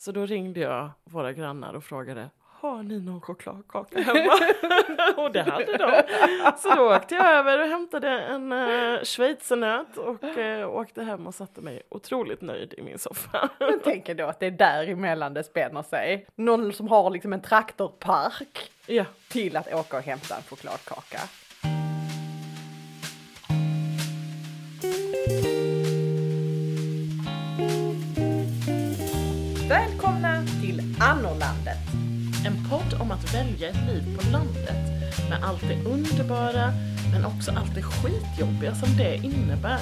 Så då ringde jag våra grannar och frågade har ni någon chokladkaka hemma? och det hade de. Så då åkte jag över och hämtade en uh, schweizernöt och uh, åkte hem och satte mig otroligt nöjd i min soffa. Jag tänker då att det är däremellan det spänner sig. Någon som har liksom en traktorpark ja. till att åka och hämta en chokladkaka. Podd om att välja ett liv på landet med allt det underbara men också allt det skitjobbiga som det innebär.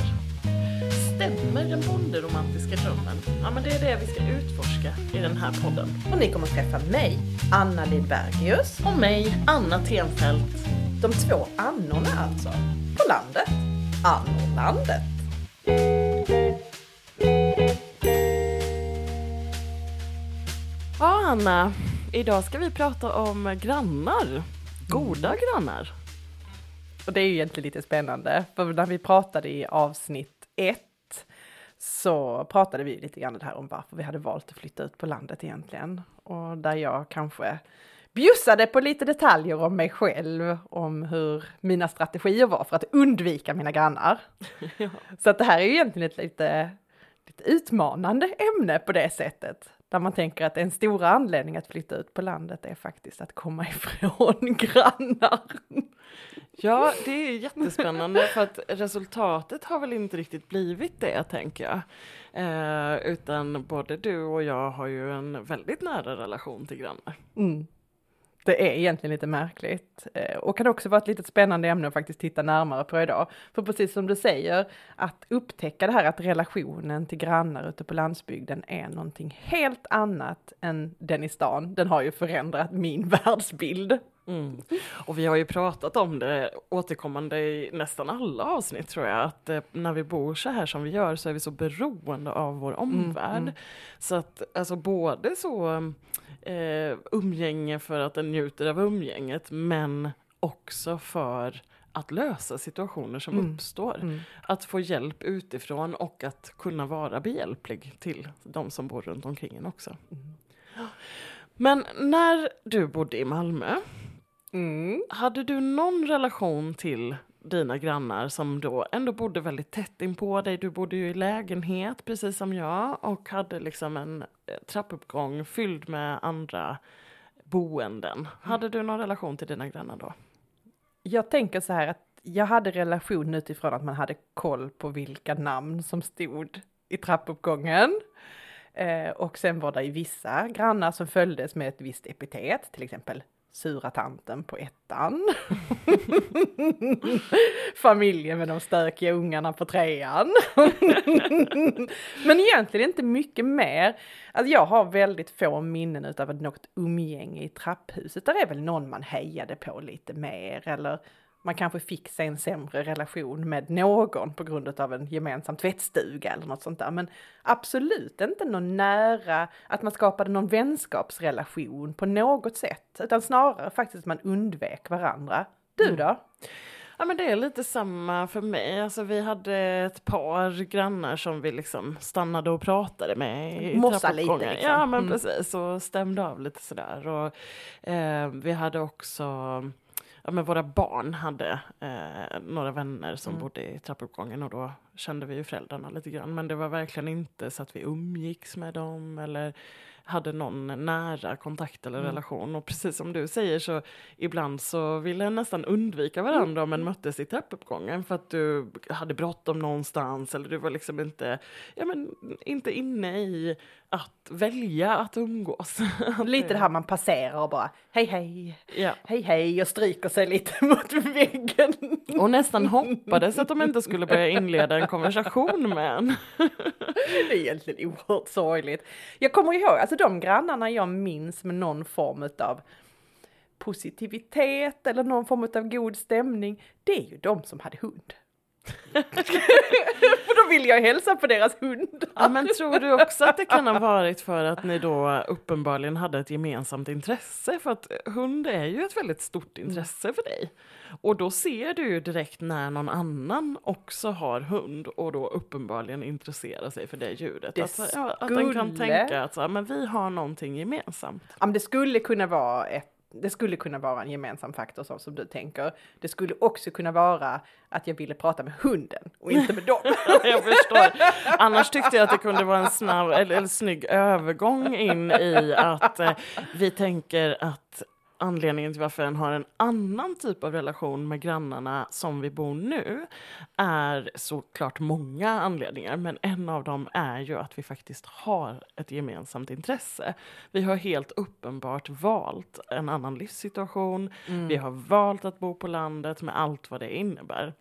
Stämmer den bonderomantiska drömmen? Ja, men det är det vi ska utforska i den här podden. Och ni kommer träffa mig, Anna Lidbergius. Och mig, Anna Tenfelt. De två Annorna alltså. På landet. Annorlandet. Ja, Anna. Idag ska vi prata om grannar. Goda Mm. grannar. Och det är ju egentligen lite spännande, för när vi pratade i avsnitt ett så pratade vi lite grann det här om varför vi hade valt att flytta ut på landet egentligen. Och där jag kanske bjussade på lite detaljer om mig själv, om hur mina strategier var för att undvika mina grannar. Ja. Så att det här är ju egentligen ett lite, lite utmanande ämne på det sättet. Där man tänker att en stora anledning att flytta ut på landet är faktiskt att komma ifrån grannar. Ja, det är jättespännande för att resultatet har väl inte riktigt blivit det tänker jag. Eh, utan både du och jag har ju en väldigt nära relation till grannar. Mm. Det är egentligen lite märkligt eh, och kan också vara ett litet spännande ämne att faktiskt titta närmare på idag. För precis som du säger, att upptäcka det här att relationen till grannar ute på landsbygden är någonting helt annat än den i stan. Den har ju förändrat min världsbild. Mm. Och vi har ju pratat om det återkommande i nästan alla avsnitt tror jag, att eh, när vi bor så här som vi gör så är vi så beroende av vår omvärld. mm. Så att alltså både så eh, umgänge för att den njuter av umgänget men också för att lösa situationer som Mm. uppstår. Mm. Att få hjälp utifrån och att kunna vara behjälplig till de som bor runt omkring en också. Mm. Men när du bodde i Malmö, Mm. hade du någon relation till dina grannar som då ändå bodde väldigt tätt in på dig? Du bodde ju i lägenhet precis som jag och hade liksom en eh, trappuppgång fylld med andra boenden. Hade du någon relation till dina grannar då? Jag tänker så här att jag hade relation utifrån att man hade koll på vilka namn som stod i trappuppgången. Eh, och sen var det ju vissa grannar som följdes med ett visst epitet, till exempel sura tanten på ettan. Familjen med de stökiga ungarna på trean. Men egentligen inte mycket mer. Alltså jag har väldigt få minnen utav något umgänge i trapphuset. Där är väl någon man hejade på lite mer eller man kanske fick sig en sämre relation med någon på grund av en gemensam tvättstuga eller något sånt där. Men absolut inte någon nära, att man skapade någon vänskapsrelation på något sätt. Utan snarare faktiskt att man undvek varandra. Du då? Ja men det är lite samma för mig. Alltså vi hade ett par grannar som vi liksom stannade och pratade med i Mossa lite, liksom. Ja men Mm. precis och stämde av lite sådär. Och, eh, vi hade också, ja men våra barn hade eh, några vänner som Mm. bodde i trappuppgången och då kände vi ju föräldrarna lite grann. Men det var verkligen inte så att vi umgicks med dem eller hade någon nära kontakt eller Mm. relation. Och precis som du säger så ibland så ville nästan undvika varandra om en möttes i trappuppgången för att du hade bråttom någonstans eller du var liksom inte, ja men inte inne i att välja att umgås. Lite det här man passerar och bara hej hej, Ja. hej hej och stryker sig lite mot väggen. Och nästan hoppades att de inte skulle börja inleda en konversation med en. Det är egentligen oerhört sorgligt. Jag kommer ihåg, alltså de grannarna jag minns med någon form av positivitet eller någon form av god stämning, det är ju de som hade hund. För då vill jag hälsa på deras hundar. Ja, men tror du också att det kan ha varit för att ni då uppenbarligen hade ett gemensamt intresse? För att hund är ju ett väldigt stort intresse för dig. Och då ser du ju direkt när någon annan också har hund och då uppenbarligen intresserar sig för det ljudet. Det att, ja, att den kan skulle- tänka att så, här, men vi har någonting gemensamt. Ja, men det skulle kunna vara ett det skulle kunna vara en gemensam faktor så som du tänker. Det skulle också kunna vara att jag ville prata med hunden och inte med dem. Jag förstår. Annars tyckte jag att det kunde vara en snabb eller, eller snygg övergång in i att eh, vi tänker att anledningen till varför en har en annan typ av relation med grannarna som vi bor nu är såklart många anledningar, men en av dem är ju att vi faktiskt har ett gemensamt intresse. Vi har helt uppenbart valt en annan livssituation. Vi har valt att bo på landet med allt vad det innebär.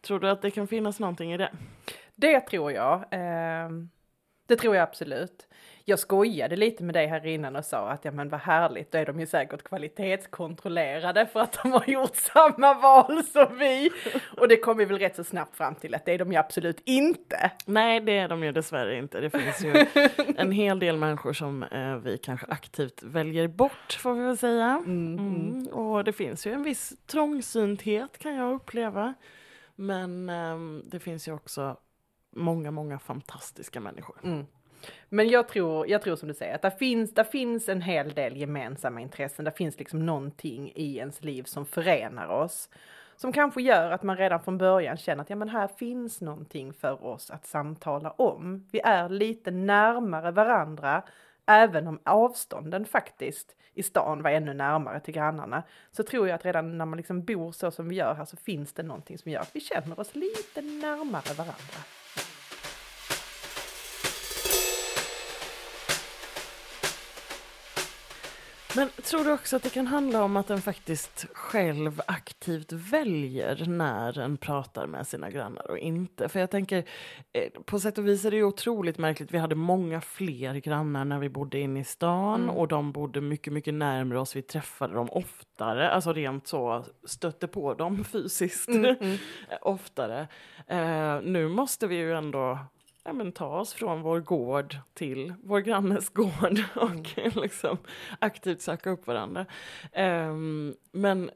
Tror du att det kan finnas någonting i det? Det tror jag. ehm, det tror jag absolut. Jag skojade lite med dig här innan och sa att ja men vad härligt, då är de ju säkert kvalitetskontrollerade för att de har gjort samma val som vi. Och det kom vi väl rätt så snabbt fram till att det är de ju absolut inte. Nej, det är de ju dessvärre inte. Det finns ju en hel del människor som eh, vi kanske aktivt väljer bort, får vi väl säga. Mm. Och det finns ju en viss trångsynthet kan jag uppleva. Men ehm, det finns ju också många, många fantastiska människor. Mm. Men jag tror, jag tror som du säger att det finns, där finns en hel del gemensamma intressen. Det finns liksom någonting i ens liv som förenar oss. Som kanske gör att man redan från början känner att ja, men här finns någonting för oss att samtala om. Vi är lite närmare varandra, även om avstånden faktiskt i stan var ännu närmare till grannarna. Så tror jag att redan när man liksom bor så som vi gör här så finns det någonting som gör att vi känner oss lite närmare varandra. Men tror du också att det kan handla om att en faktiskt själv aktivt väljer när en pratar med sina grannar och inte? För jag tänker, eh, på sätt och vis är det ju otroligt märkligt. Vi hade många fler grannar när vi bodde inne i stan Mm. och de bodde mycket, mycket närmare oss. Vi träffade dem oftare, alltså rent så stötte på dem fysiskt Mm, oftare. Eh, nu måste vi ju ändå ja, men ta oss från vår gård till vår grannes gård och liksom aktivt söka upp varandra. Ehm, men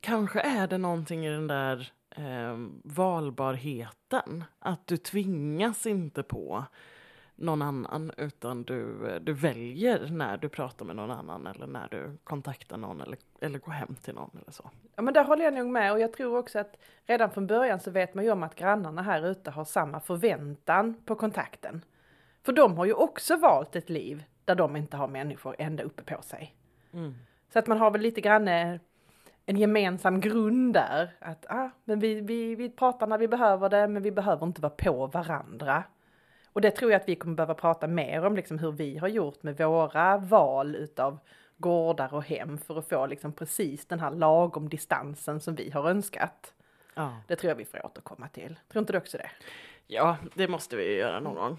kanske är det någonting i den där ehm, valbarheten. Att du tvingas inte på någon annan utan du, du väljer när du pratar med någon annan eller när du kontaktar någon eller, eller går hem till någon eller så. Ja men där håller jag nog med och jag tror också att redan från början så vet man ju om att grannarna här ute har samma förväntan på kontakten. För de har ju också valt ett liv där de inte har människor ända uppe på sig. Mm. Så att man har väl lite grann eh, en gemensam grund där. Att ah, men vi, vi, vi pratar när vi behöver det men vi behöver inte vara på varandra. Och det tror jag att vi kommer behöva prata mer om, liksom hur vi har gjort med våra val utav gårdar och hem för att få liksom precis den här lagom distansen som vi har önskat. Ja. Det tror jag vi får återkomma till. Tror inte du också det? Ja, det måste vi göra någon gång.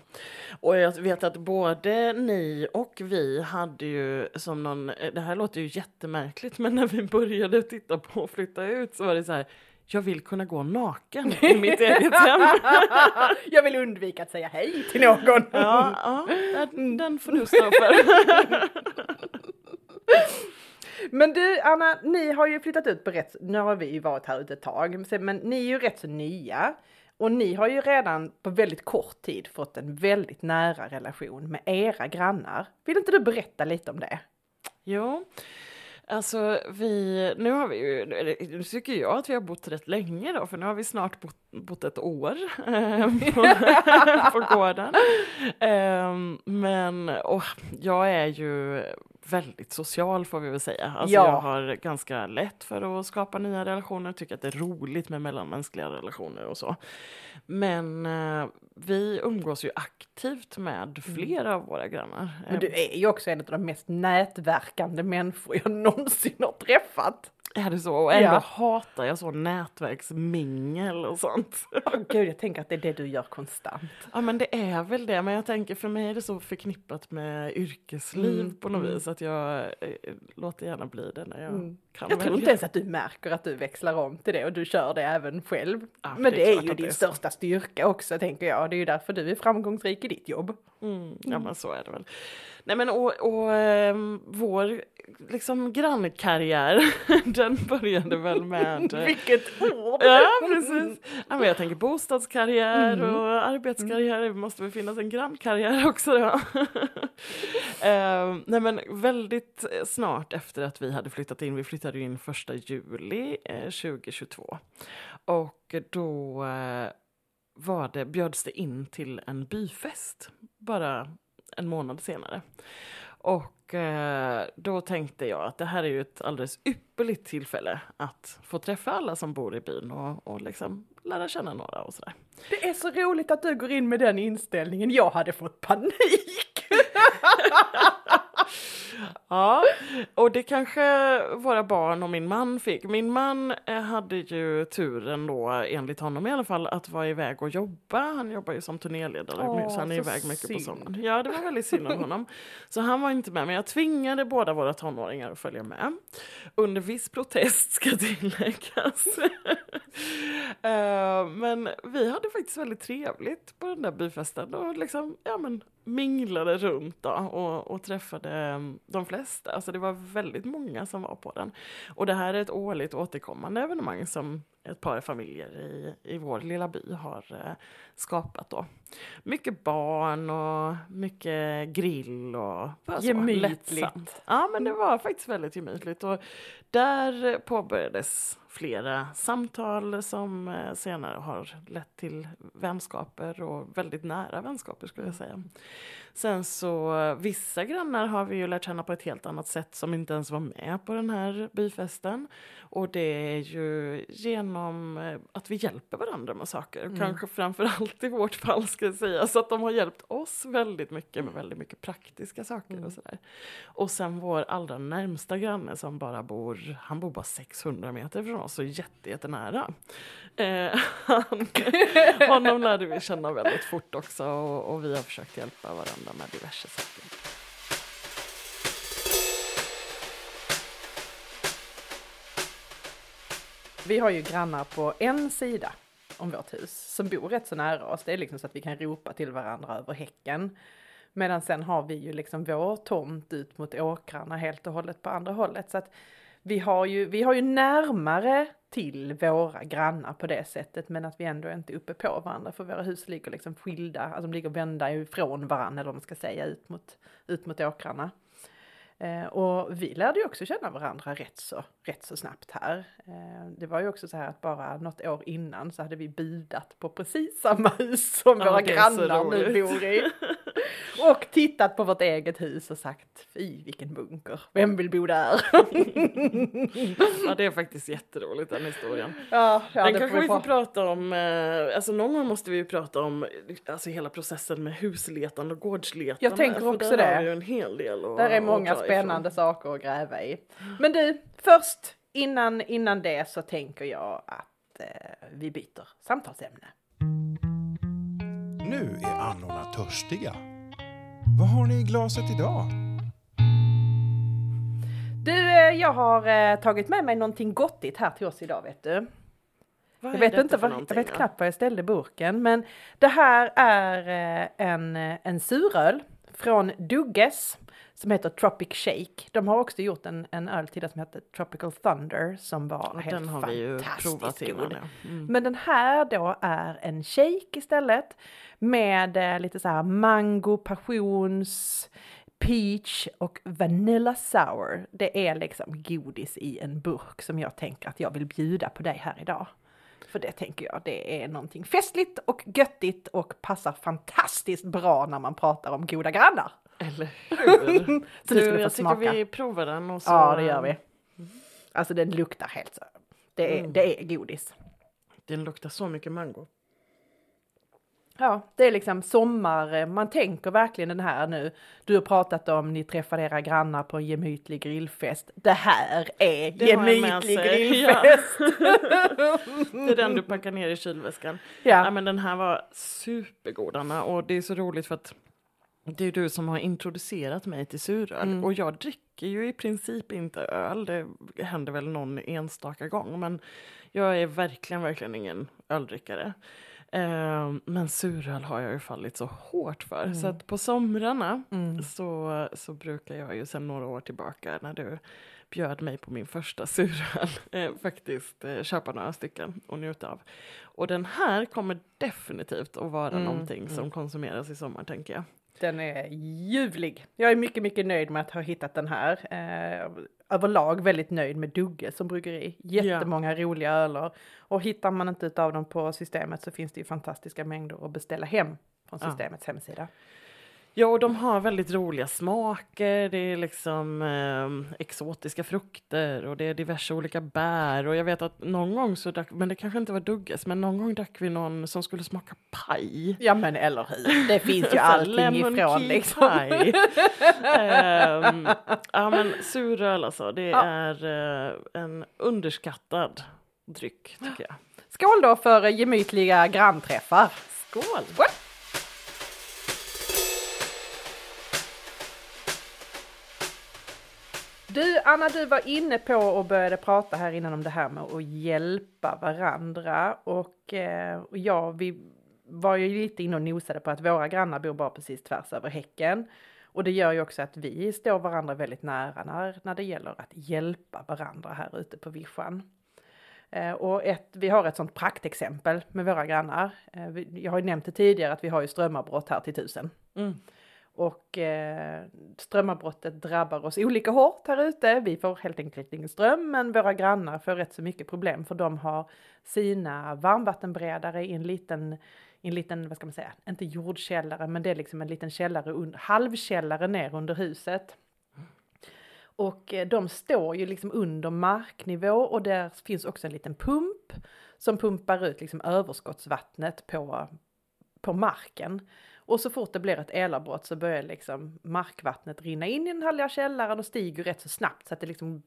Och jag vet att både ni och vi hade ju som någon, det här låter ju jättemärkligt, men när vi började titta på att flytta ut så var det så här, jag vill kunna gå naken i mitt eget hem. jag vill undvika att säga hej till någon. Ja, ja den, den får du stå för. Men du Anna, ni har ju flyttat ut på rätt, nu har vi ju varit här ute ett tag, men ni är ju rätt så nya. Och ni har ju redan på väldigt kort tid fått en väldigt nära relation med era grannar. Vill inte du berätta lite om det? Jo, alltså vi, nu har vi ju, nu tycker jag att vi har bott rätt länge då, för nu har vi snart bott, bott ett år på, på gården. Ehm, men och jag är ju väldigt social får vi väl säga. Alltså Ja. jag har ganska lätt för att skapa nya relationer, tycker att det är roligt med mellanmänskliga relationer och så. Men eh, vi umgås ju aktivt med flera av våra grannar. Men du är ju också en av de mest nätverkande människor jag någonsin har träffat. Är det så? Och ändå Ja. hatar jag så nätverksmingel och sånt. Åh gud, jag tänker att det är det du gör konstant. Ja men det är väl det, men jag tänker för mig är det så förknippat med yrkesliv Mm, på något mm. vis att jag eh, låter gärna bli det när jag Mm. kan Jag tror välja. inte ens att du märker att du växlar om till det och du kör det även själv. Ja, Men det det är är, ju din är största styrka också tänker jag. Det är ju därför du är framgångsrik i ditt jobb. Mm, ja men så är det väl. Nej men och, och ehm, vår liksom grannkarriär, den började väl med eh, Vilket ord! Ja, precis. Ja, men jag tänker bostadskarriär Mm. och arbetskarriär. Det måste väl finnas en grannkarriär också då. Eh, nej, men väldigt snart efter att vi hade flyttat in, vi flyttade in första juli eh, 2022. Och då eh, var det, bjöds det in till en byfest bara en månad senare. Och eh, då tänkte jag att det här är ju ett alldeles ypperligt tillfälle att få träffa alla som bor i byn och, och liksom lära känna några och sådär. Det är så roligt att du går in med den inställningen. Jag hade fått panik! Ja, och det kanske våra barn och min man fick. Min man eh, hade ju turen då, enligt honom i alla fall, att vara iväg och jobba. Han jobbar ju som turnéledare, Åh, så han är så iväg mycket synd. på sommaren. Ja, det var väldigt synd om honom. Så han var inte med, men jag tvingade båda våra tonåringar att följa med. Under viss protest ska tilläggas. Uh, men vi hade faktiskt väldigt trevligt på den där byfesten och liksom, ja men minglade runt då och, och träffade mm, de flesta. Alltså det var väldigt många som var på den. Och det här är ett årligt återkommande evenemang som ett par familjer i, i vår lilla by har eh, skapat då. Mycket barn och mycket grill och bara så Gemytligt. lättsamt. Ja men det var faktiskt väldigt gemytligt och där påbörjades flera samtal som eh, senare har lett till vänskaper och väldigt nära vänskaper skulle jag säga. Sen så eh, vissa grannar har vi ju lärt känna på ett helt annat sätt som inte ens var med på den här byfesten. Och det är ju genom eh, att vi hjälper varandra med saker. Mm. Kanske framförallt i vårt fall ska jag säga. Så att de har hjälpt oss väldigt mycket med väldigt mycket praktiska saker Mm. och sådär. Och sen vår allra närmsta granne som bara bor, han bor bara 600 meter från oss och jätte, jättenära. Eh, han, honom lärde vi känna väldigt fort också och, och vi har försökt hjälpa varandra med diverse saker. Vi har ju grannar på en sida om vårt hus som bor rätt så nära oss. Det är liksom så att vi kan ropa till varandra över häcken. Medan sen har vi ju liksom vår tomt ut mot åkrarna helt och hållet på andra hållet. Så att vi har ju, vi har ju närmare till våra grannar på det sättet men att vi ändå inte är uppe på varandra för våra hus ligger liksom skilda, alltså de ligger vända ifrån varandra eller vad man ska säga ut mot, ut mot åkrarna. Eh, och vi lärde ju också känna varandra rätt så, rätt så snabbt här. Eh, det var ju också så här att bara något år innan så hade vi budat på precis samma hus som Ja, våra grannar nu bor i. Och tittat på vårt eget hus och sagt fy vilken bunker, vem vill bo där? Ja, det är faktiskt jätteroligt den historien. ja, ja, Den det kanske vi får prata. om, eh, alltså någon gång måste vi ju prata om alltså hela processen med husletande och gårdsletande. Jag tänker för också där det. har vi ju en hel del att Där är många spännande ifrån. saker att gräva i. Men du, först innan, innan det så tänker jag att eh, vi byter samtalsämne. Nu är annorna törstiga. Vad har ni i glaset idag? Du, eh, jag har eh, tagit med mig någonting gottigt här till oss idag vet du. Vad Jag vet inte vad, jag vet knappt var jag ställde burken, men det här är eh, en, en suröl från Dugges som heter Tropic Shake. De har också gjort en, en öl till det som heter Tropical Thunder som var Ja, helt den har vi ju fantastiskt provat innan. god. Ja. Mm. Men den här då är en shake istället med eh, lite så här mango, passions, peach och vanilla sour. Det är liksom godis i en burk som jag tänker att jag vill bjuda på dig här idag. För det tänker jag, det är någonting festligt och göttigt och passar fantastiskt bra när man pratar om goda grannar. Eller hur? Så du, jag smaka. tycker vi provar den och så... Ja, det gör vi. Alltså den luktar helt så. Det är, Mm. det är godis. Den luktar så mycket mango. Ja, det är liksom sommar, eh, man tänker verkligen den här nu. Du har pratat om ni träffade era grannar på en gemytlig grillfest. Det här är Det gemytlig grillfest! Det är den du packar ner i kylväskan. Ja. Ja, men den här var supergod Anna och det är så roligt för att det är du som har introducerat mig till suröl Mm. och jag dricker ju i princip inte öl. Det händer väl någon enstaka gång men jag är verkligen, verkligen ingen öldrickare. Eh, men suröl har jag ju fallit så hårt för så att på somrarna mm. så, så brukar jag ju sedan några år tillbaka när du bjöd mig på min första suröl eh, faktiskt eh, köpa några stycken och njuta av. Och den här kommer definitivt att vara Mm, någonting mm. som konsumeras i sommar tänker jag. Den är ljuvlig. Jag är mycket, mycket nöjd med att ha hittat den här. Eh, överlag väldigt nöjd med Dugge som bryggeri. Jättemånga roliga öler. Och hittar man inte utav dem på systemet så finns det ju fantastiska mängder att beställa hem från systemets hemsida. Ja, och de har väldigt roliga smaker. Det är liksom eh, exotiska frukter och det är diverse olika bär. Och jag vet att någon gång så drack, men det kanske inte var Dugges, men någon gång drack vi någon som skulle smaka paj. Ja men eller hur, det finns ju allting ifrån liksom. pie. Ehm, ja men suröl alltså, det Ja. är eh, en underskattad dryck tycker jag. Skål då för gemytliga grannträffar. Skål! Skål! Du Anna, du var inne på och började prata här innan om det här med att hjälpa varandra och, eh, och ja, vi var ju lite inne och nosade på att våra grannar bor bara precis tvärs över häcken. Och det gör ju också att vi står varandra väldigt nära när, när det gäller att hjälpa varandra här ute på vischan. Eh, och ett, vi har ett sånt praktexempel med våra grannar. Eh, vi, jag har ju nämnt det tidigare att vi har ju strömavbrott här till tusen. Mm. Och eh, strömavbrottet drabbar oss olika hårt här ute. Vi får helt enkelt ingen ström, men våra grannar får rätt så mycket problem för de har sina varmvattenberedare i en liten, i en liten, vad ska man säga, inte jordkällare, men det är liksom en liten källare, halvkällare ner under huset. Och eh, de står ju liksom under marknivå och där finns också en liten pump som pumpar ut liksom överskottsvattnet på, på marken. Och så fort det blir ett elavbrott så börjar liksom markvattnet rinna in i den härliga källaren och stiger rätt så snabbt så att det liksom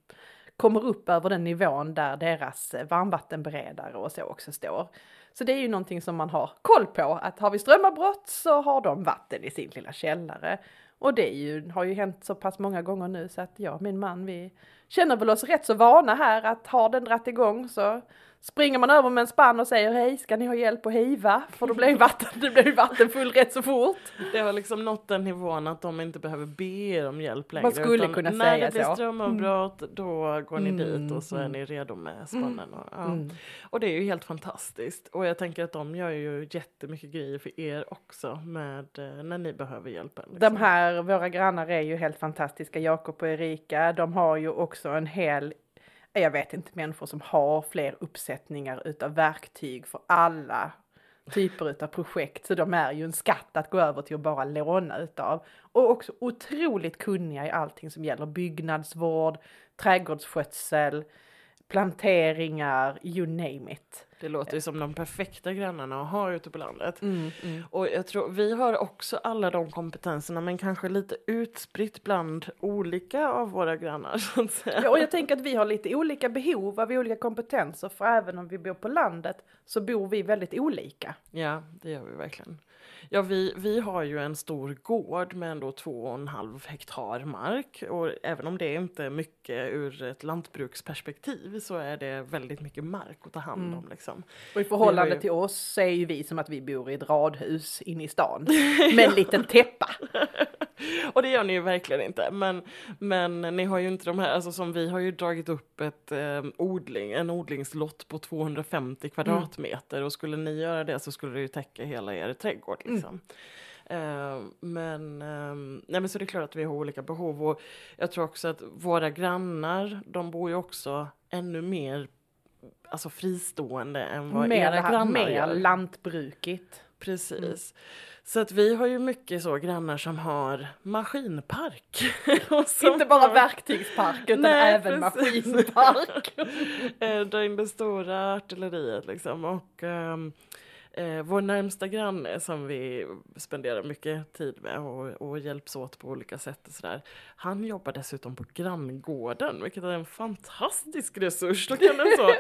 kommer upp över den nivån där deras varmvattenberedare och så också står. Så det är ju någonting som man har koll på, att har vi strömavbrott så har de vatten i sin lilla källare. Och det är ju, har ju hänt så pass många gånger nu så att jag och min man vi känner väl oss rätt så vana här att har den dratt igång så springer man över med en spann och säger hej, ska ni ha hjälp att hiva? För då blir ju vatten, det blir vattenfull rätt så fort. Det har liksom nått den nivån att de inte behöver be er om hjälp längre. Man skulle kunna när säga det blir så. strömavbrott, då går ni Mm, dit och så är mm. ni redo med spannen. Och, ja. Mm. och det är ju helt fantastiskt. Och jag tänker att de gör ju jättemycket grejer för er också med eh, när ni behöver hjälp. Liksom. De här, våra grannar är ju helt fantastiska, Jakob och Erika. De har ju också en hel, jag vet inte, människor som har fler uppsättningar utav verktyg för alla typer utav projekt. Så de är ju en skatt att gå över till att bara låna utav. Och också otroligt kunniga i allting som gäller byggnadsvård, trädgårdsskötsel, planteringar, you name it. Det låter ju som de perfekta grannarna att ha ute på landet. Mm, mm. Och jag tror vi har också alla de kompetenserna men kanske lite utspritt bland olika av våra grannar så att säga. Ja, och jag tänker att vi har lite olika behov av olika kompetenser, för även om vi bor på landet så bor vi väldigt olika. Ja, det gör vi verkligen. Ja, vi, vi har ju en stor gård med ändå två och en halv hektar mark och även om det inte är mycket ur ett lantbruksperspektiv så är det väldigt mycket mark att ta hand om liksom. Och i förhållande ju- till oss så är ju vi som att vi bor i ett radhus inne i stan med en liten täppa. Och det gör ni ju verkligen inte. Men, men ni har ju inte de här, alltså som vi har ju dragit upp ett eh, odling, en odlingslott på 250 kvadratmeter och skulle ni göra det så skulle det ju täcka hela er trädgård liksom. Eh, men, eh, nej men så det är klart att vi har olika behov och jag tror också att våra grannar, de bor ju också ännu mer alltså fristående än vad era Mer, grannar mer gör. lantbrukigt. Precis. Så att vi har ju mycket så grannar som har maskinpark. Som Inte bara har- verktygspark utan Nej, även precis. maskinpark. dra in det stora artilleriet liksom. Och ehm, Eh, vår närmsta granne som vi spenderar mycket tid med och, och hjälps åt på olika sätt och sådär. Han jobbar dessutom på granngården, vilket är en fantastisk resurs. Då kan den så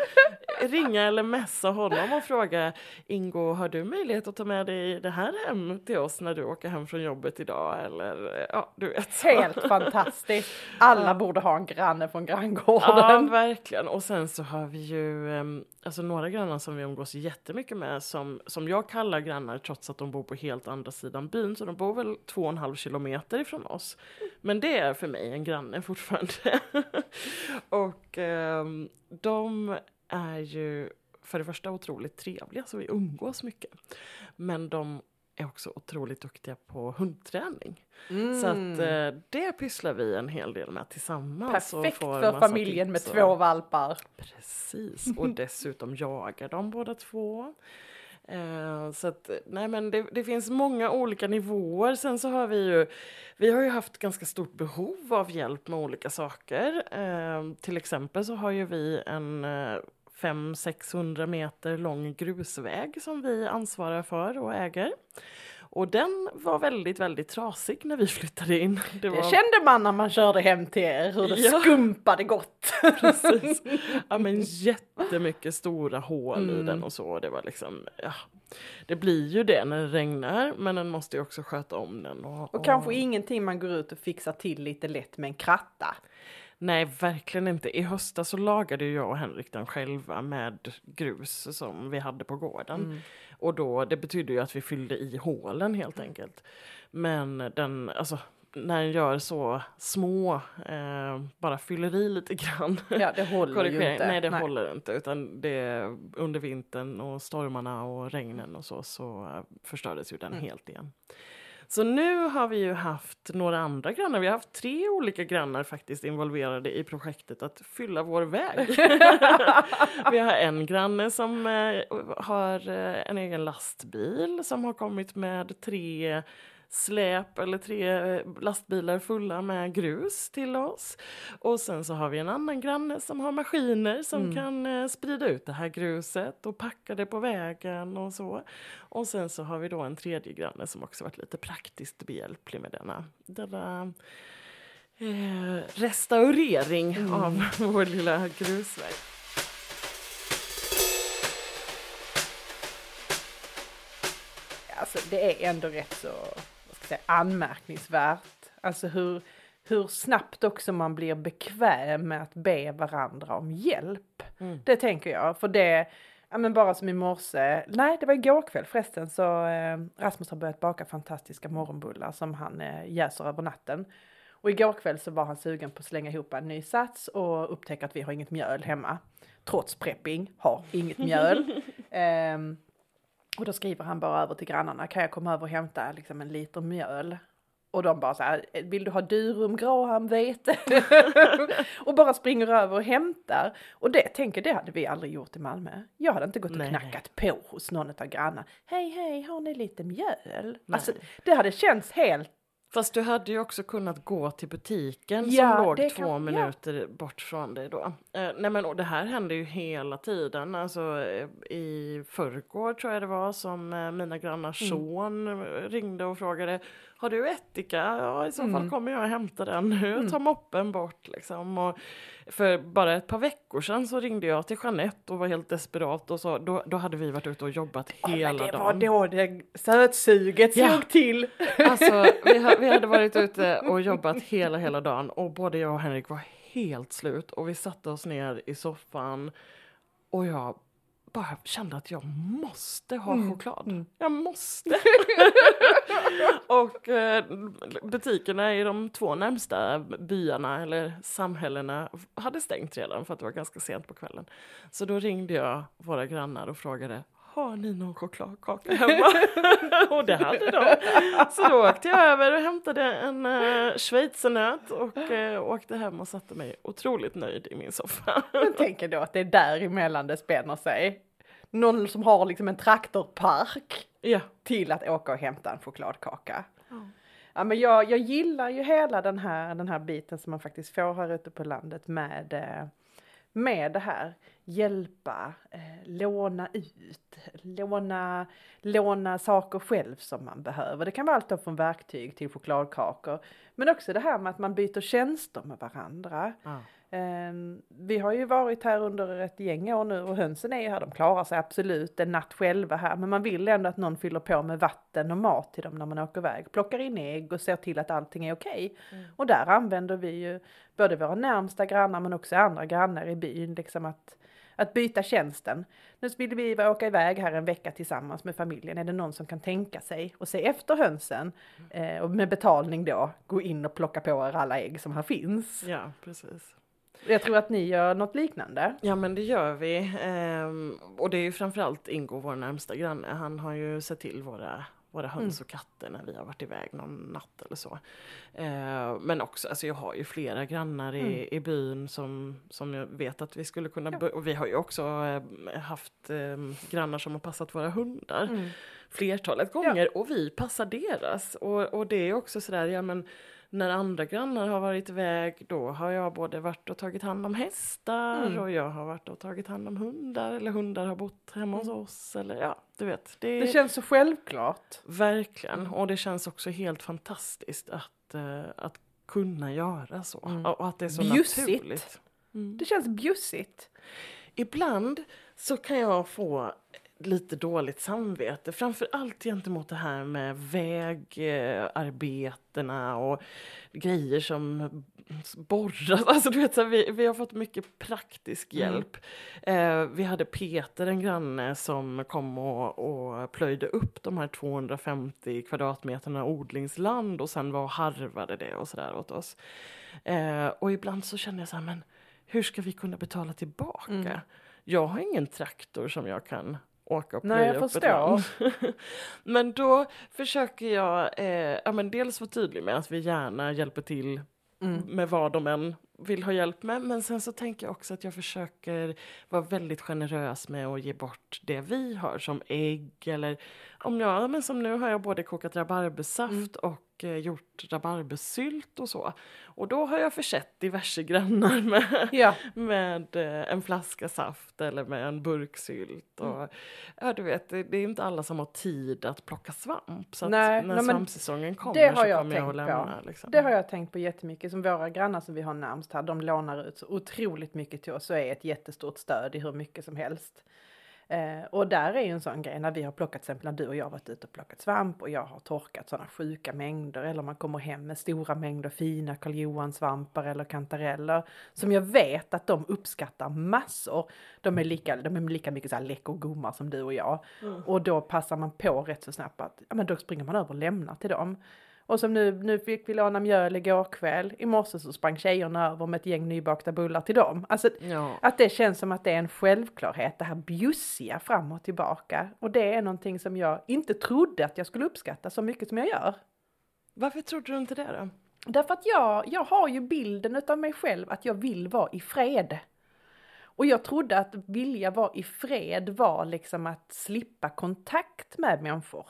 ringa eller messa honom och fråga Ingo, har du möjlighet att ta med dig det här hem till oss när du åker hem från jobbet idag? Eller ja, du vet. Så. Helt fantastiskt. Alla borde ha en granne från granngården. Ja, verkligen. Och sen så har vi ju um, alltså några grannar som vi umgås jättemycket med som, som jag kallar grannar trots att de bor på helt andra sidan byn. Så de bor väl två och en halv kilometer ifrån oss. Men det är för mig en granne fortfarande. och um, de är ju för det första otroligt trevliga så vi umgås mycket. Men de är också otroligt duktiga på hundträning. Mm. Så att eh, det pysslar vi en hel del med tillsammans. Perfekt för familjen med två valpar. Precis, och dessutom jagar de båda två. Eh, så att, nej men det, det, finns många olika nivåer. Sen så har vi ju, vi har ju haft ganska stort behov av hjälp med olika saker. Eh, till exempel så har ju vi en eh, 500-600 meter lång grusväg som vi ansvarar för och äger. Och den var väldigt, väldigt trasig när vi flyttade in. Det, var... det kände man när man körde hem till er, hur det ja. skumpade gott. Precis. Ja men jättemycket stora hål mm. i den och så. Det var liksom, ja. Det blir ju det när det regnar, men den måste ju också sköta om den. Och, och, och kanske ingenting man går ut och fixar till lite lätt med en kratta. Nej, verkligen inte. I höstas så lagade jag och Henrik den själva med grus som vi hade på gården. Mm. Och då, det betydde ju att vi fyllde i hålen helt enkelt. Men den, alltså när den gör så små, eh, bara fyller i lite grann. Ja, det håller ju inte. Nej, det Nej. håller inte. Utan det, under vintern och stormarna och regnen och så, så eh, förstördes ju den mm. helt igen. Så nu har vi ju haft några andra grannar. Vi har haft tre olika grannar faktiskt involverade i projektet att fylla vår väg. vi har en granne som eh, har eh, en egen lastbil som har kommit med tre släp eller tre eh, lastbilar fulla med grus till oss. Och sen så har vi en annan granne som har maskiner som mm. kan eh, sprida ut det här gruset och packa det på vägen och så. Och sen så har vi då en tredje granne som också varit lite praktiskt behjälplig med denna, denna eh, restaurering mm. av vår lilla grusväg. Alltså det är ändå rätt så säga, anmärkningsvärt. Alltså hur, hur snabbt också man blir bekväm med att be varandra om hjälp. Mm. Det tänker jag, för det, ja men bara som i morse, nej det var igår kväll förresten så eh, Rasmus har börjat baka fantastiska morgonbullar som han eh, jäser över natten. Och igår kväll så var han sugen på att slänga ihop en ny sats och upptäcka att vi har inget mjöl hemma. Trots prepping, har inget mjöl. um, Och då skriver han bara över till grannarna, kan jag komma över och hämta liksom en liter mjöl? Och de bara så här, vill du ha durum, graham, vete? och bara springer över och hämtar. Och det tänker det hade vi aldrig gjort i Malmö. Jag hade inte gått och Nej. knackat på hos någon av grannarna. Hej hej, har ni lite mjöl? Nej. Alltså det hade känts helt Fast du hade ju också kunnat gå till butiken ja, som låg två kan, minuter ja. bort från dig då. Eh, nej men och det här händer ju hela tiden. Alltså eh, i förrgår tror jag det var som eh, mina grannars mm. son ringde och frågade har du ättika? Ja, i så fall mm. kommer jag hämta den nu. Mm. Ta moppen bort liksom. Och för bara ett par veckor sedan så ringde jag till Jeanette och var helt desperat och så då, då hade vi varit ute och jobbat hela dagen. Det var då det sötsuget ja. slog till. Alltså, vi, vi hade varit ute och jobbat hela, hela dagen och både jag och Henrik var helt slut och vi satte oss ner i soffan och jag bara kände att jag måste ha mm. choklad. Mm. Jag måste! och eh, butikerna i de två närmsta byarna eller samhällena hade stängt redan för att det var ganska sent på kvällen. Så då ringde jag våra grannar och frågade har ni någon chokladkaka hemma? och det hade de. Så då åkte jag över och hämtade en uh, schweizernöt och uh, åkte hem och satte mig otroligt nöjd i min soffa. jag tänker då att det är däremellan det spänner sig. Någon som har liksom en traktorpark ja. till att åka och hämta en chokladkaka. Mm. Ja, men jag, jag gillar ju hela den här, den här biten som man faktiskt får här ute på landet med, eh, med det här hjälpa, eh, låna ut, låna, låna saker själv som man behöver. Det kan vara allt från verktyg till chokladkakor. Men också det här med att man byter tjänster med varandra. Ja. Ehm, vi har ju varit här under ett gäng år nu och hönsen är ju här, de klarar sig absolut en natt själva här. Men man vill ändå att någon fyller på med vatten och mat till dem när man åker iväg. Plockar in ägg och ser till att allting är okej. Mm. Och där använder vi ju både våra närmsta grannar men också andra grannar i byn. Liksom att, att byta tjänsten. Nu vill vi åka iväg här en vecka tillsammans med familjen. Är det någon som kan tänka sig och se efter hönsen eh, och med betalning då gå in och plocka på er alla ägg som här finns. ja, precis. Jag tror att ni gör något liknande. Ja men det gör vi. Ehm, och det är ju framförallt Ingo, vår närmsta granne. Han har ju sett till våra, våra höns och katter när vi har varit iväg någon natt eller så. Ehm, men också, alltså jag har ju flera grannar i, i byn som, som jag vet att vi skulle kunna... bo- Och vi har ju också eh, haft eh, grannar som har passat våra hundar Mm. flertalet gånger och vi passar deras. Och, och det är också sådär, ja men när andra grannar har varit iväg då har jag både varit och tagit hand om hästar Mm. och jag har varit och tagit hand om hundar eller hundar har bott hemma hos oss eller ja, du vet. Det, Det känns så självklart. verkligen och det känns också helt fantastiskt att, eh, att kunna göra så Mm. och och att det är så Bjussigt. naturligt. Mm. Det känns bjussigt. Ibland så kan jag få lite dåligt samvete, framför allt gentemot det här med vägarbetena och grejer som borras. Alltså du vet, så här, vi, vi har fått mycket praktisk Mm. hjälp. Eh, vi hade Peter, en granne, som kom och, och plöjde upp de här 250 kvadratmeterna odlingsland och sen var och harvade det och sådär åt oss. Eh, och ibland så känner jag så här, men hur ska vi kunna betala tillbaka? Mm. Jag har ingen traktor som jag kan åka Nej, jag förstår. men då försöker jag eh, ja, men dels vara tydlig med att vi gärna hjälper till Mm. med vad de än vill ha hjälp med. Men sen så tänker jag också att jag försöker vara väldigt generös med att ge bort det vi har som ägg eller om jag, men som nu har jag både kokat rabarbersaft och eh, gjort rabarbersylt och så. Och då har jag försett diverse grannar med, Ja, med eh, en flaska saft eller med en burk sylt. Och, ja, du vet, det, det är inte alla som har tid att plocka svamp. Så Nej, när nej, svampsäsongen kommer det har så jag kommer jag att lämna. Liksom. det har jag tänkt på jättemycket. Som våra grannar som vi har närmst här, de lånar ut så otroligt mycket till oss och är ett jättestort stöd i hur mycket som helst. Eh, och där är ju en sån grej när vi har plockat, till exempel när du och jag varit ute och plockat svamp och jag har torkat sådana sjuka mängder eller man kommer hem med stora mängder fina Karl Johan-svampar eller kantareller som jag vet att de uppskattar massor. De är lika, de är lika mycket så här läck och gommar som du och jag. Mm. Och då passar man på rätt så snabbt att ja, men då springer man över och lämnar till dem. Och som nu, nu fick vi låna mjöl igår kväll. I morse så sprang tjejerna över med ett gäng nybakta bullar till dem. Alltså Ja. att det känns som att det är en självklarhet, det här bjussiga fram och tillbaka. Och det är någonting som jag inte trodde att jag skulle uppskatta så mycket som jag gör. Varför trodde du inte det då? Därför att jag, jag har ju bilden utav mig själv att jag vill vara i fred. Och jag trodde att vilja vara i fred var liksom att slippa kontakt med människor.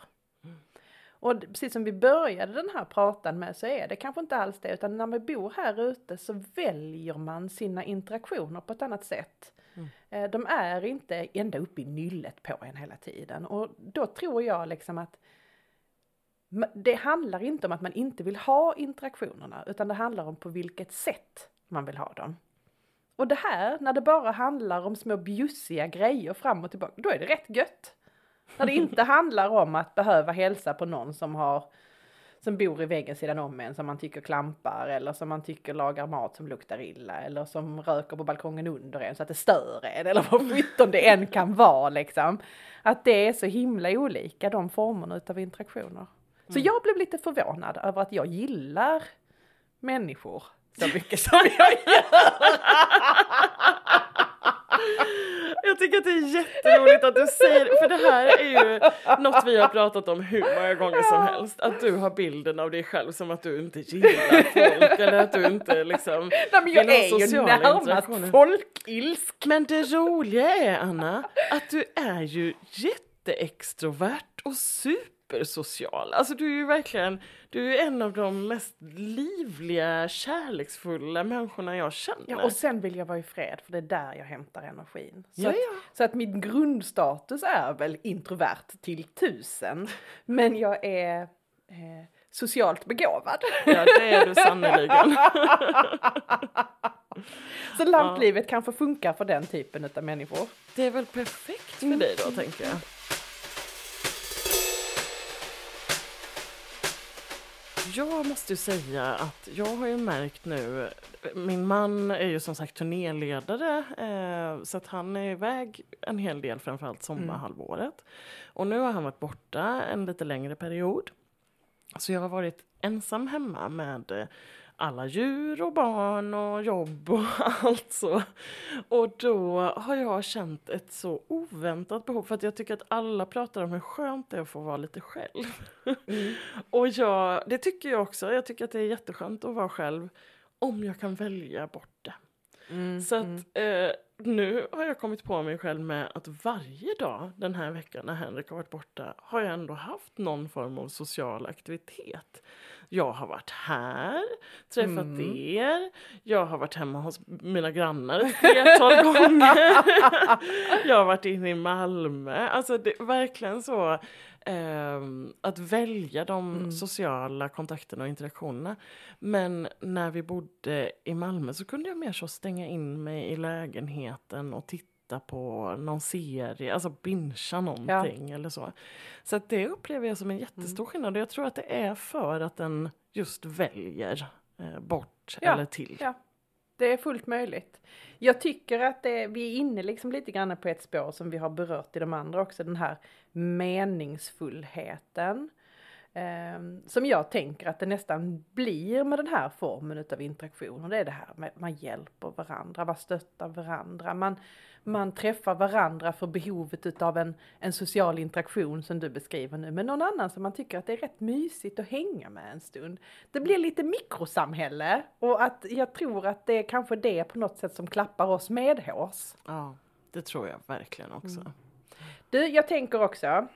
Och precis som vi började den här pratan med så är det kanske inte alls det, utan när vi bor här ute så väljer man sina interaktioner på ett annat sätt. Eh, De är inte ända uppe i nyllet på en hela tiden och då tror jag liksom att det handlar inte om att man inte vill ha interaktionerna utan det handlar om på vilket sätt man vill ha dem. Och det här, när det bara handlar om små bjussiga grejer fram och tillbaka, då är det rätt gött. När det inte handlar om att behöva hälsa på någon som har som bor i väggen sidan om en som man tycker klampar eller som man tycker lagar mat som luktar illa eller som röker på balkongen under en så att det stör en eller vad sjutton det än kan vara liksom. Att det är så himla olika de formerna utav interaktioner. Så jag blev lite förvånad över att jag gillar människor så mycket som jag gör. Jag tycker att det är jätteroligt att du säger för det här är ju något vi har pratat om hur många gånger som helst. Att du har bilden av dig själv som att du inte gillar folk eller att du inte liksom Nej, men jag vill är ju närmast folkilsk. Men det roliga är Anna att du är ju jätteextrovert och supersocial. Alltså du är ju verkligen, du är en av de mest livliga, kärleksfulla människorna jag känner. Ja, och sen vill jag vara i fred, för det är där jag hämtar energin. Så, Ja, att, ja. så att min grundstatus är väl introvert till tusen, men jag är eh, socialt begåvad. Ja, det är du sannerligen. Så lantlivet kanske funkar för den typen av människor. Det är väl perfekt för dig då, tänker jag. Jag måste ju säga att jag har ju märkt nu, min man är ju som sagt turnéledare eh, så att han är iväg en hel del framförallt sommarhalvåret. Och nu har han varit borta en lite längre period. Så jag har varit ensam hemma med eh, alla djur och barn och jobb och allt så. Och då har jag känt ett så oväntat behov för att jag tycker att alla pratar om hur skönt det är att få vara lite själv. och jag, det tycker jag också. Jag tycker att det är jätteskönt att vara själv om jag kan välja bort det. Så att eh, nu har jag kommit på mig själv med att varje dag den här veckan när Henrik har varit borta har jag ändå haft någon form av social aktivitet. Jag har varit här, träffat er, jag har varit hemma hos mina grannar ett flertal gånger. jag har varit inne i Malmö. Alltså det är verkligen så att välja de sociala kontakterna och interaktionerna. Men när vi bodde i Malmö så kunde jag mer så stänga in mig i lägenheten och titta på någon serie, alltså bingea någonting eller så. Så att det upplever jag som en jättestor skillnad och jag tror att det är för att den just väljer eh, bort Ja, eller till. Ja, det är fullt möjligt. Jag tycker att det, vi är inne liksom lite grann på ett spår som vi har berört i de andra också, den här meningsfullheten. Ehm, som jag tänker att det nästan blir med den här formen utav interaktion. Och det är det här med man hjälper varandra, man stöttar varandra, man, man träffar varandra för behovet utav en, en social interaktion som du beskriver nu med någon annan som man tycker att det är rätt mysigt att hänga med en stund. Det blir lite mikrosamhälle och att jag tror att det är kanske det på något sätt som klappar oss medhårs. Ja, det tror jag verkligen också. Du, jag tänker också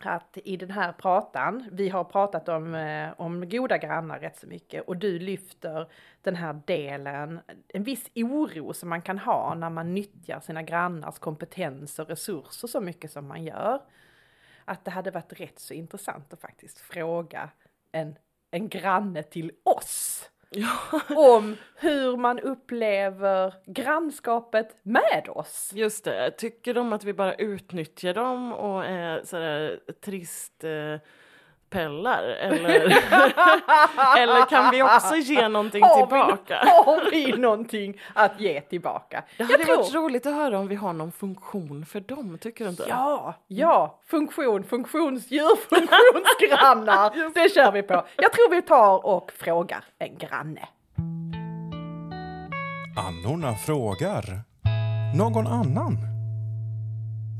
att i den här pratan, vi har pratat om, eh, om goda grannar rätt så mycket och du lyfter den här delen, en viss oro som man kan ha när man nyttjar sina grannars kompetens och resurser så mycket som man gör. Att det hade varit rätt så intressant att faktiskt fråga en, en granne till oss om hur man upplever grannskapet med oss. Just det, tycker de att vi bara utnyttjar dem och är sådär trist eh, pellar? Eller, eller kan vi också ge någonting Har vi- tillbaka? Har vi någonting att ge tillbaka? Det hade varit roligt att höra om vi har någon funktion för dem, tycker du inte? Ja, ja, funktion, funktionsdjur, funktionsgrannar. Det kör vi på. Jag tror vi tar och frågar en granne. Annorna frågar. Någon annan?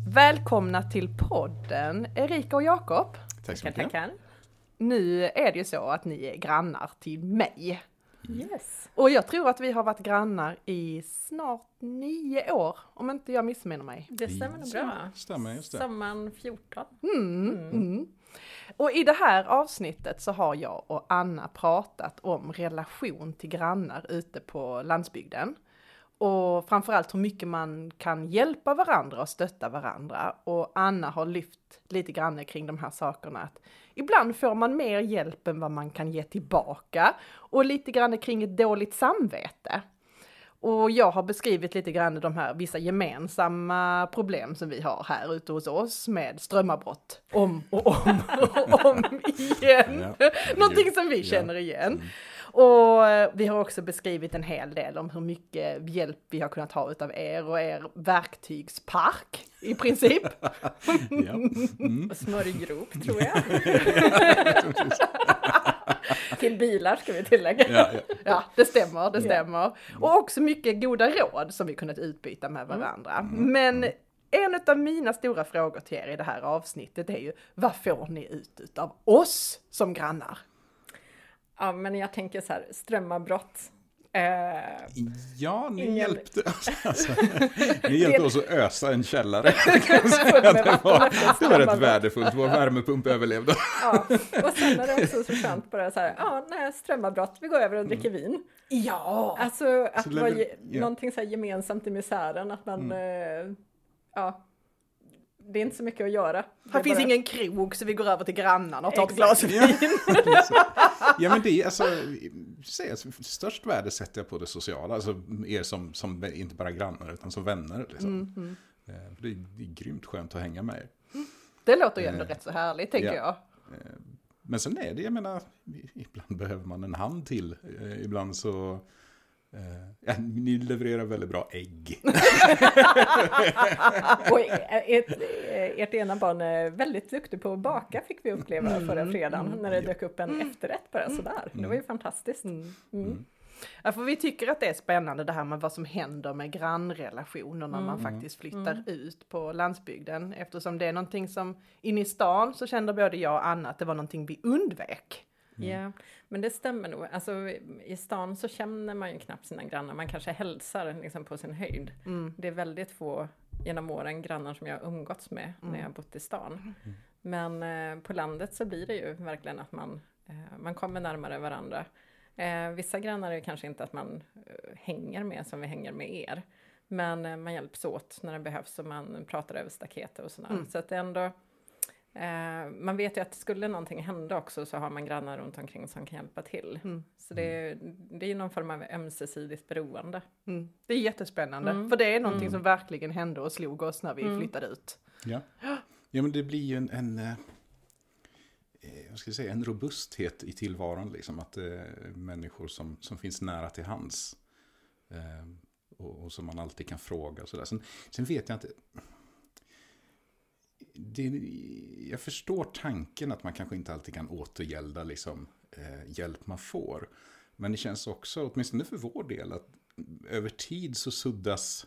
Välkomna till podden Erika och Jakob. Tack så mycket. Tackar. Nu är det ju så att ni är grannar till mig. Yes. Och jag tror att vi har varit grannar i snart nio år, om inte jag missminner mig. Det stämmer nog bra. Stämmer, just det. Sommaren 14. Mm. Och i det här avsnittet så har jag och Anna pratat om relation till grannar ute på landsbygden. Och framförallt hur mycket man kan hjälpa varandra och stötta varandra. Och Anna har lyft lite grann kring de här sakerna. Att ibland får man mer hjälp än vad man kan ge tillbaka. Och lite grann kring ett dåligt samvete. Och jag har beskrivit lite grann de här vissa gemensamma problem som vi har här ute hos oss med strömavbrott om och om och om igen. Ja. Någonting som vi känner igen. Och eh, vi har också beskrivit en hel del om hur mycket hjälp vi har kunnat ha utav er och er verktygspark i princip. Ja. Mm. Smörjgrop tror jag. Till bilar ska vi tillägga. Ja, ja. Ja, det stämmer, det stämmer. Och också mycket goda råd som vi kunnat utbyta med varandra. Men en av mina stora frågor till er i det här avsnittet är ju, vad får ni ut utav oss som grannar? Ja, men jag tänker så här, strömavbrott. Eh, Ja, ni Ingen- hjälpte, alltså, ni hjälpte oss att ösa en källare. det, var, det var rätt värdefullt, vår värmepump överlevde. ja. Och sen är det också så skönt bara så här, ja, när strömavbrott, vi går över och dricker vin. Ja! Alltså att lever- ge- ja. någonting så här gemensamt i misären, att man, eh, ja, det är inte så mycket att göra. Här är finns bara- ingen krog så vi går över till grannarna och tar ett Exakt. glas Ja. vin. Ja men det är alltså, störst värde sätter jag på det sociala, alltså er som, som inte bara grannar utan som vänner. Liksom. Eh, för Det, är, det är grymt skönt att hänga med er. Det låter ju ändå Eh, rätt så härligt tänker ja. jag. Men sen är det, jag menar, ibland behöver man en hand till. Eh, ibland så, eh, ja, ni levererar väldigt bra ägg. Och ert, ert ena barn är väldigt duktig på att baka fick vi uppleva Mm. förra fredagen när det dök upp en efterrätt bara sådär. Det var ju fantastiskt. Mm. Ja, för vi tycker att det är spännande det här med vad som händer med grannrelationer när man faktiskt flyttar ut på landsbygden. Eftersom det är någonting som inne i stan så kände både jag och Anna att det var någonting vi undvek. Ja, men det stämmer nog. Alltså, I stan så känner man ju knappt sina grannar. Man kanske hälsar liksom, på sin höjd. Det är väldigt få genom åren grannar som jag har umgåtts med när jag har bott i stan. Men eh, på landet så blir det ju verkligen att man, eh, man kommer närmare varandra. Eh, vissa grannar är kanske inte att man eh, hänger med som vi hänger med er. Men eh, man hjälps åt när det behövs och man pratar över staketet och sådär. Så att det ändå Eh, man vet ju att skulle någonting hända också så har man grannar runt omkring som kan hjälpa till. Så det, är- det är ju någon form av ömsesidigt beroende. Mm. Det är jättespännande, för det är någonting som verkligen hände och slog oss när vi flyttade ut. Ja. ja, men det blir ju en, en, eh, eh, vad ska jag säga, en robusthet i tillvaron. Liksom, att eh, människor som, som finns nära till hands. Eh, och, och som man alltid kan fråga och sådär. Sen, sen vet jag inte. Det, jag förstår tanken att man kanske inte alltid kan återgälda liksom, eh, hjälp man får. Men det känns också, åtminstone för vår del, att över tid så suddas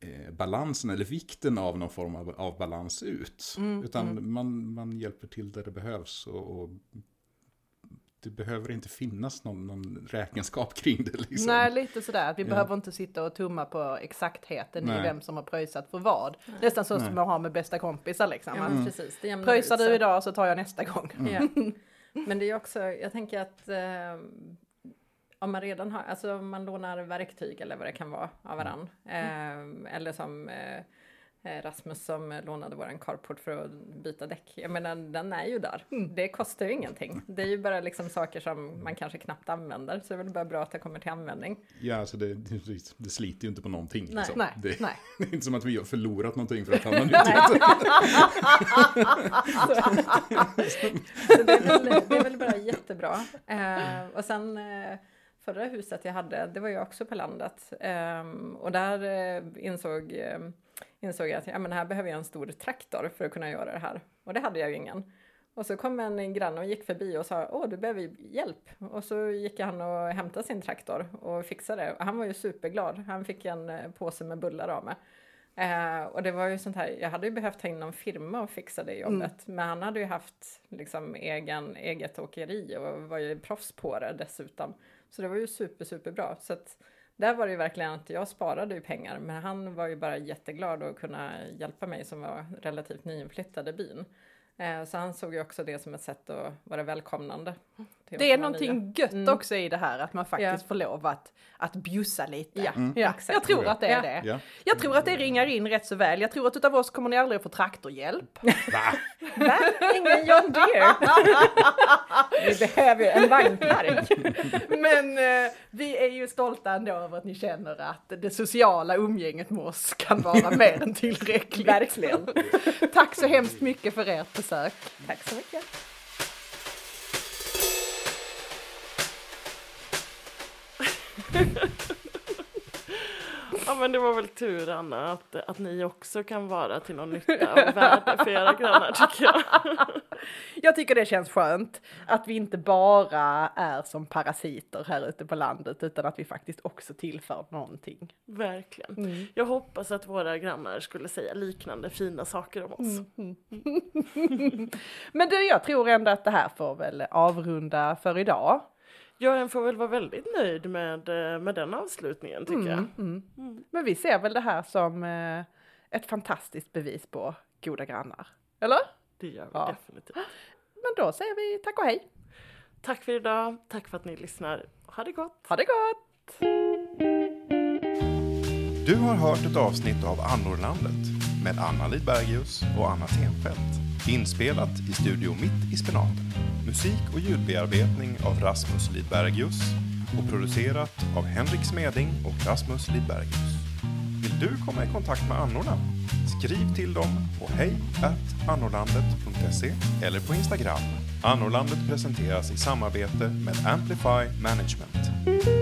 eh, balansen eller vikten av någon form av, av balans ut. Utan Man, man hjälper till där det behövs. Och, och det behöver inte finnas någon, någon räkenskap kring det. Liksom. Nej, lite sådär. Vi Ja. behöver inte sitta och tumma på exaktheten i Nej. vem som har pröjsat för vad. Nästan så som man har med bästa kompisar liksom. Ja, precis. Det jämnar Pröjsar du idag så tar jag nästa gång. Ja. Men det är också, jag tänker att eh, om man redan har, alltså om man lånar verktyg eller vad det kan vara av varann. Eh, eller som eh, Rasmus som lånade våran carport för att byta däck. Jag menar, den är ju där. Det kostar ju ingenting. Det är ju bara liksom saker som man kanske knappt använder. Så det är väl bara bra att det kommer till användning. Ja, alltså det, det, sliter ju inte på någonting. Nej. Liksom. Nej, det, nej. det är inte som att vi har förlorat någonting för att han har nytt. Så det, är väl, det är väl bara jättebra. Eh, och sen eh, förra huset jag hade, det var ju också på landet. Ehm, och där eh, insåg, eh, insåg jag att ja, men här behöver jag en stor traktor för att kunna göra det här. Och det hade jag ju ingen. Och så kom en granne och gick förbi och sa åh du behöver hjälp. Och så gick han och hämtade sin traktor och fixade det. Och han var ju superglad. Han fick en eh, påse med bullar av mig. Eh, och det var ju sånt här, jag hade ju behövt ta in någon firma och fixa det jobbet. Men han hade ju haft liksom egen, eget åkeri och var ju proffs på det dessutom. Så det var ju super, super bra. Så att där var det ju verkligen att jag sparade ju pengar. Men han var ju bara jätteglad att kunna hjälpa mig som var relativt nyinflyttad i byn. Eh, så han såg ju också det som ett sätt att vara välkomnande. Det är var nya. någonting gött Mm. också i det här att man faktiskt Ja. får lov att, att bjussa lite. Ja, Ja, exakt. jag tror Ja. att det är Ja. det. Ja. Jag tror att det ringar in rätt så väl. Jag tror att utav oss kommer ni aldrig att få traktorhjälp. Va? Va? Ingen John Deere? Vi behöver en vagnpark. Men eh, vi är ju stolta ändå över att ni känner att det sociala umgänget med oss kan vara mer än tillräckligt. Verkligen. Tack så hemskt mycket för ert besök. Tack så mycket. Ja men det var väl tur Anna att, att ni också kan vara till någon nytta och värde för era grannar tycker jag. Jag tycker det känns skönt att vi inte bara är som parasiter här ute på landet utan att vi faktiskt också tillför någonting. Verkligen. Jag hoppas att våra grannar skulle säga liknande fina saker om oss. Men du, jag tror ändå att det här får väl avrunda för idag. Jag får väl vara väldigt nöjd med, eh, med den avslutningen tycker jag. Mm, mm. Men vi ser väl det här som eh, ett fantastiskt bevis på goda grannar. Eller? Det gör vi Ja. definitivt. Men då säger vi tack och hej. Tack för idag, tack för att ni lyssnar. Ha det gott! Ha det gott! Du har hört ett avsnitt av Annorlandet med Anna Lidbergius och Anna Tenfelt. Inspelat i Studio Mitt i Spenaten. Musik och ljudbearbetning av Rasmus Lidbergius och producerat av Henrik Smeding och Rasmus Lidbergius. Vill du komma i kontakt med annorna? Skriv till dem på hej annorlandet.se eller på Instagram. Annorlandet presenteras i samarbete med Amplify Management.